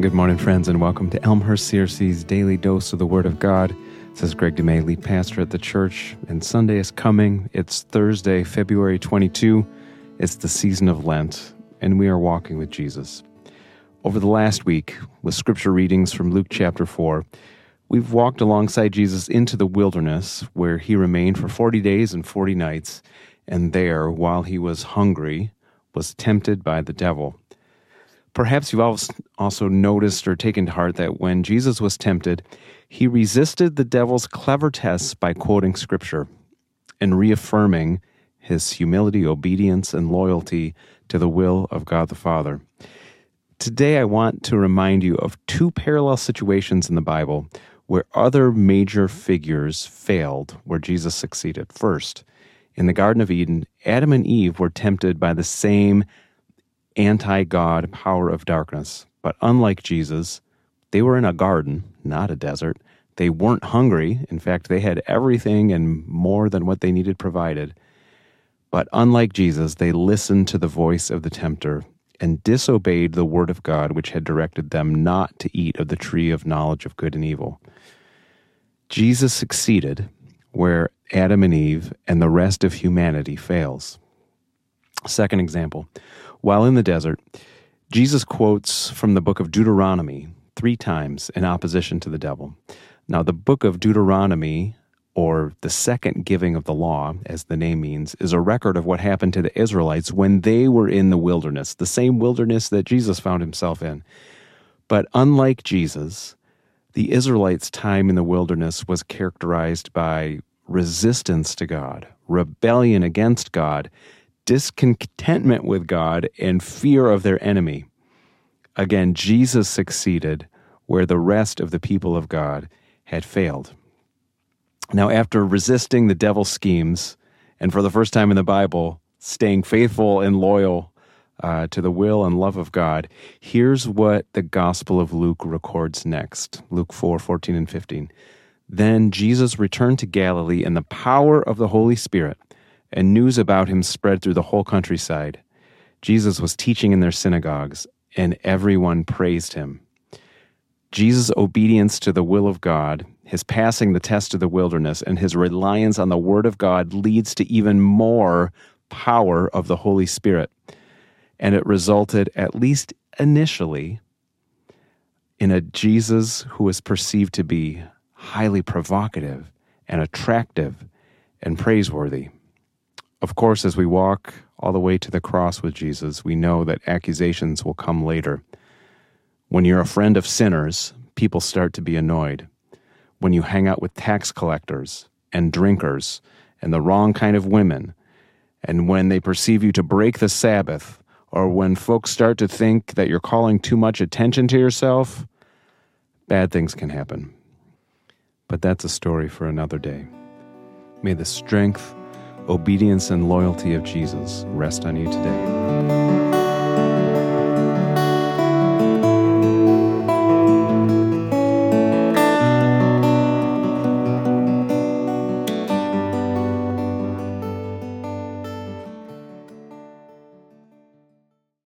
Good morning, friends, and welcome to Elmhurst CRC's Daily Dose of the Word of God. This is Gregg DeMey, lead pastor at the church, and Sunday is coming. It's Thursday, February 22. It's the season of Lent, and we are walking with Jesus. Over the last week, with scripture readings from Luke chapter 4, we've walked alongside Jesus into the wilderness, where he remained for 40 days and 40 nights, and there, while he was hungry, was tempted by the devil. Perhaps you've also noticed or taken to heart that when Jesus was tempted, he resisted the devil's clever tests by quoting scripture and reaffirming his humility, obedience, and loyalty to the will of God the Father. Today, I want to remind you of two parallel situations in the Bible where other major figures failed, where Jesus succeeded. First, in the Garden of Eden, Adam and Eve were tempted by the same anti God power of darkness. But unlike Jesus, they were in a garden, not a desert. They weren't hungry. In fact, they had everything and more than what they needed provided. But unlike Jesus, they listened to the voice of the tempter and disobeyed the word of God, which had directed them not to eat of the tree of knowledge of good and evil. Jesus succeeded where Adam and Eve and the rest of humanity fails. Second example while in the desert, Jesus quotes from the book of Deuteronomy three times in opposition to the devil. Now, the book of Deuteronomy, or the second giving of the law, as the name means, is a record of what happened to the Israelites when they were in the wilderness, the same wilderness that Jesus found himself in. But unlike Jesus, the Israelites' time in the wilderness was characterized by resistance to God, rebellion against God, discontentment with God and fear of their enemy. Again, Jesus succeeded where the rest of the people of God had failed. Now, after resisting the devil's schemes, and for the first time in the Bible, staying faithful and loyal uh, to the will and love of God, here's what the Gospel of Luke records next Luke 4 14 and 15. Then Jesus returned to Galilee in the power of the Holy Spirit and news about him spread through the whole countryside. Jesus was teaching in their synagogues, and everyone praised him. Jesus' obedience to the will of God, his passing the test of the wilderness, and his reliance on the Word of God leads to even more power of the Holy Spirit. And it resulted, at least initially, in a Jesus who was perceived to be highly provocative and attractive and praiseworthy. Of course, as we walk all the way to the cross with Jesus, we know that accusations will come later. When you're a friend of sinners, people start to be annoyed. When you hang out with tax collectors and drinkers and the wrong kind of women, and when they perceive you to break the Sabbath, or when folks start to think that you're calling too much attention to yourself, bad things can happen. But that's a story for another day. May the strength obedience and loyalty of Jesus rest on you today.